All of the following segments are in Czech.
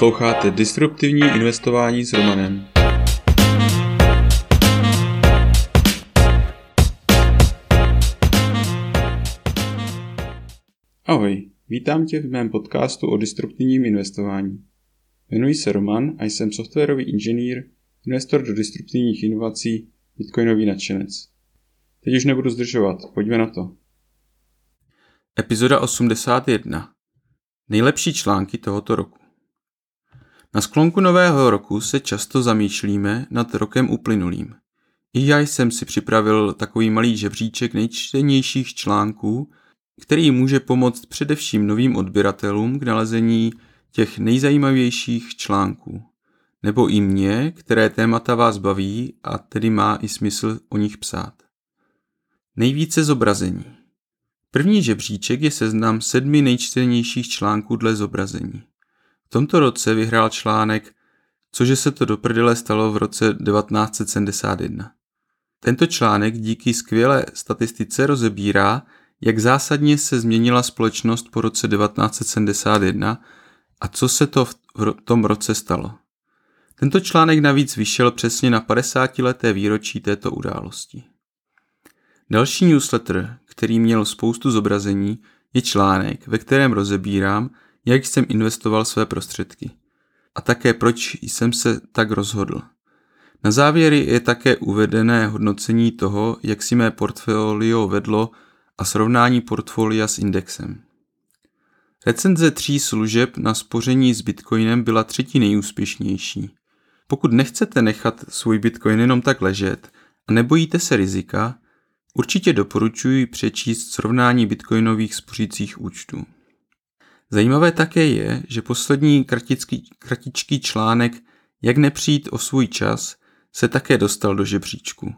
Posloucháte Disruptivní investování s Romanem. Ahoj, vítám tě v mém podcastu o disruptivním investování. Jmenuji se Roman a jsem softwarový inženýr, investor do disruptivních inovací, bitcoinový nadšenec. Teď už nebudu zdržovat, pojďme na to. Epizoda 81. Nejlepší články tohoto roku. Na sklonku nového roku se často zamýšlíme nad rokem uplynulým. I já jsem si připravil takový malý žebříček nejčtenějších článků, který může pomoct především novým odběratelům k nalezení těch nejzajímavějších článků. Nebo i mě, které témata vás baví a tedy má i smysl o nich psát. Nejvíce zobrazení. První žebříček je seznam sedmi nejčtenějších článků dle zobrazení. Tomto roce vyhrál článek Cože se to do prdele stalo v roce 1971. Tento článek díky skvělé statistice rozebírá, jak zásadně se změnila společnost po roce 1971 a co se to v tom roce stalo. Tento článek navíc vyšel přesně na 50. leté výročí této události. Další newsletter, který měl spoustu zobrazení, je článek, ve kterém rozebírám, jak jsem investoval své prostředky a také proč jsem se tak rozhodl. Na závěry je také uvedené hodnocení toho, jak si mé portfolio vedlo a srovnání portfolia s indexem. Recenze tří služeb na spoření s Bitcoinem byla třetí nejúspěšnější. Pokud nechcete nechat svůj Bitcoin jenom tak ležet a nebojíte se rizika, určitě doporučuji přečíst srovnání bitcoinových spořících účtů. Zajímavé také je, že poslední kratický, kratičký článek Jak nepřijít o svůj čas se také dostal do žebříčku.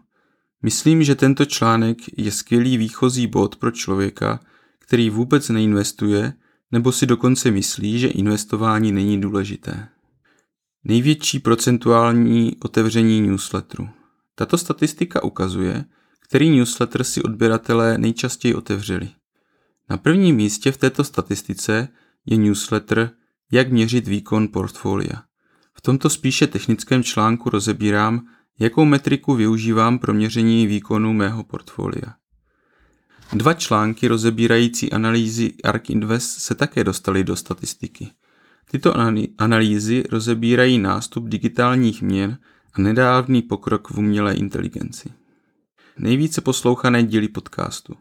Myslím, že tento článek je skvělý výchozí bod pro člověka, který vůbec neinvestuje nebo si dokonce myslí, že investování není důležité. Největší procentuální otevření newsletteru. Tato statistika ukazuje, který newsletter si odběratelé nejčastěji otevřeli. Na prvním místě v této statistice je newsletter Jak měřit výkon portfolia. V tomto spíše technickém článku rozebírám, jakou metriku využívám pro měření výkonu mého portfolia. Dva články rozebírající analýzy ARK Invest se také dostaly do statistiky. Tyto analýzy rozebírají nástup digitálních měn a nedávný pokrok v umělé inteligenci. Nejvíce poslouchané díly podcastu.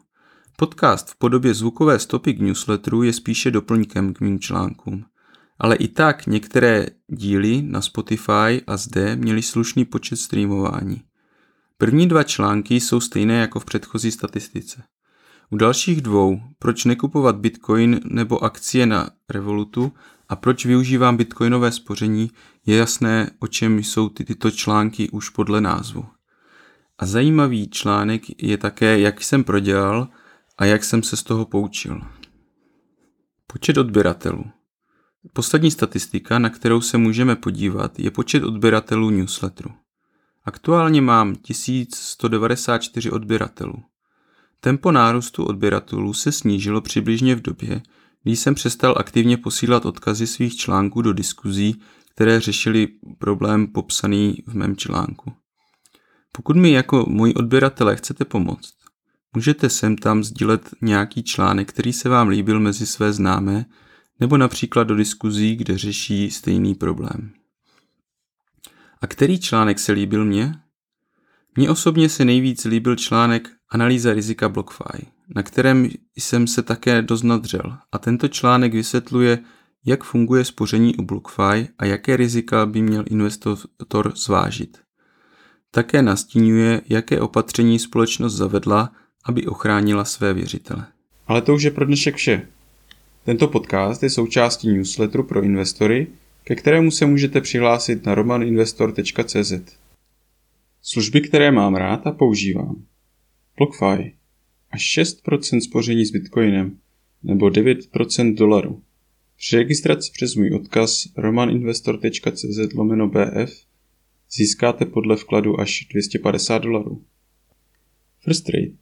Podcast v podobě zvukové stopy k newsletteru je spíše doplňkem k mým článkům. Ale i tak některé díly na Spotify a zde měly slušný počet streamování. První dva články jsou stejné jako v předchozí statistice. U dalších dvou, proč nekupovat bitcoin nebo akcie na Revolutu a proč využívám bitcoinové spoření, je jasné, o čem jsou ty, tyto články už podle názvu. A zajímavý článek je také, jak jsem prodělal a jak jsem se z toho poučil. Počet odběratelů. Poslední statistika, na kterou se můžeme podívat, je počet odběratelů newsletteru. Aktuálně mám 1194 odběratelů. Tempo nárůstu odběratelů se snížilo přibližně v době, kdy jsem přestal aktivně posílat odkazy svých článků do diskuzí, které řešily problém popsaný v mém článku. Pokud mi jako můj odběratele chcete pomoct, můžete sem tam sdílet nějaký článek, který se vám líbil mezi své známé, nebo například do diskuzí, kde řeší stejný problém. A který článek se líbil mně? Mně osobně se nejvíc líbil článek Analýza rizika BlockFi, na kterém jsem se také doznadřel a tento článek vysvětluje, jak funguje spoření u BlockFi a jaké rizika by měl investor zvážit. Také nastínuje, jaké opatření společnost zavedla, aby ochránila své věřitele. Ale to už je pro dnešek vše. Tento podcast je součástí newsletteru pro investory, ke kterému se můžete přihlásit na romaninvestor.cz. Služby, které mám rád a používám. BlockFi až 6% spoření s Bitcoinem nebo 9% dolaru. Při registraci přes můj odkaz romaninvestor.cz lomeno BF získáte podle vkladu až 250 dolarů. First Trade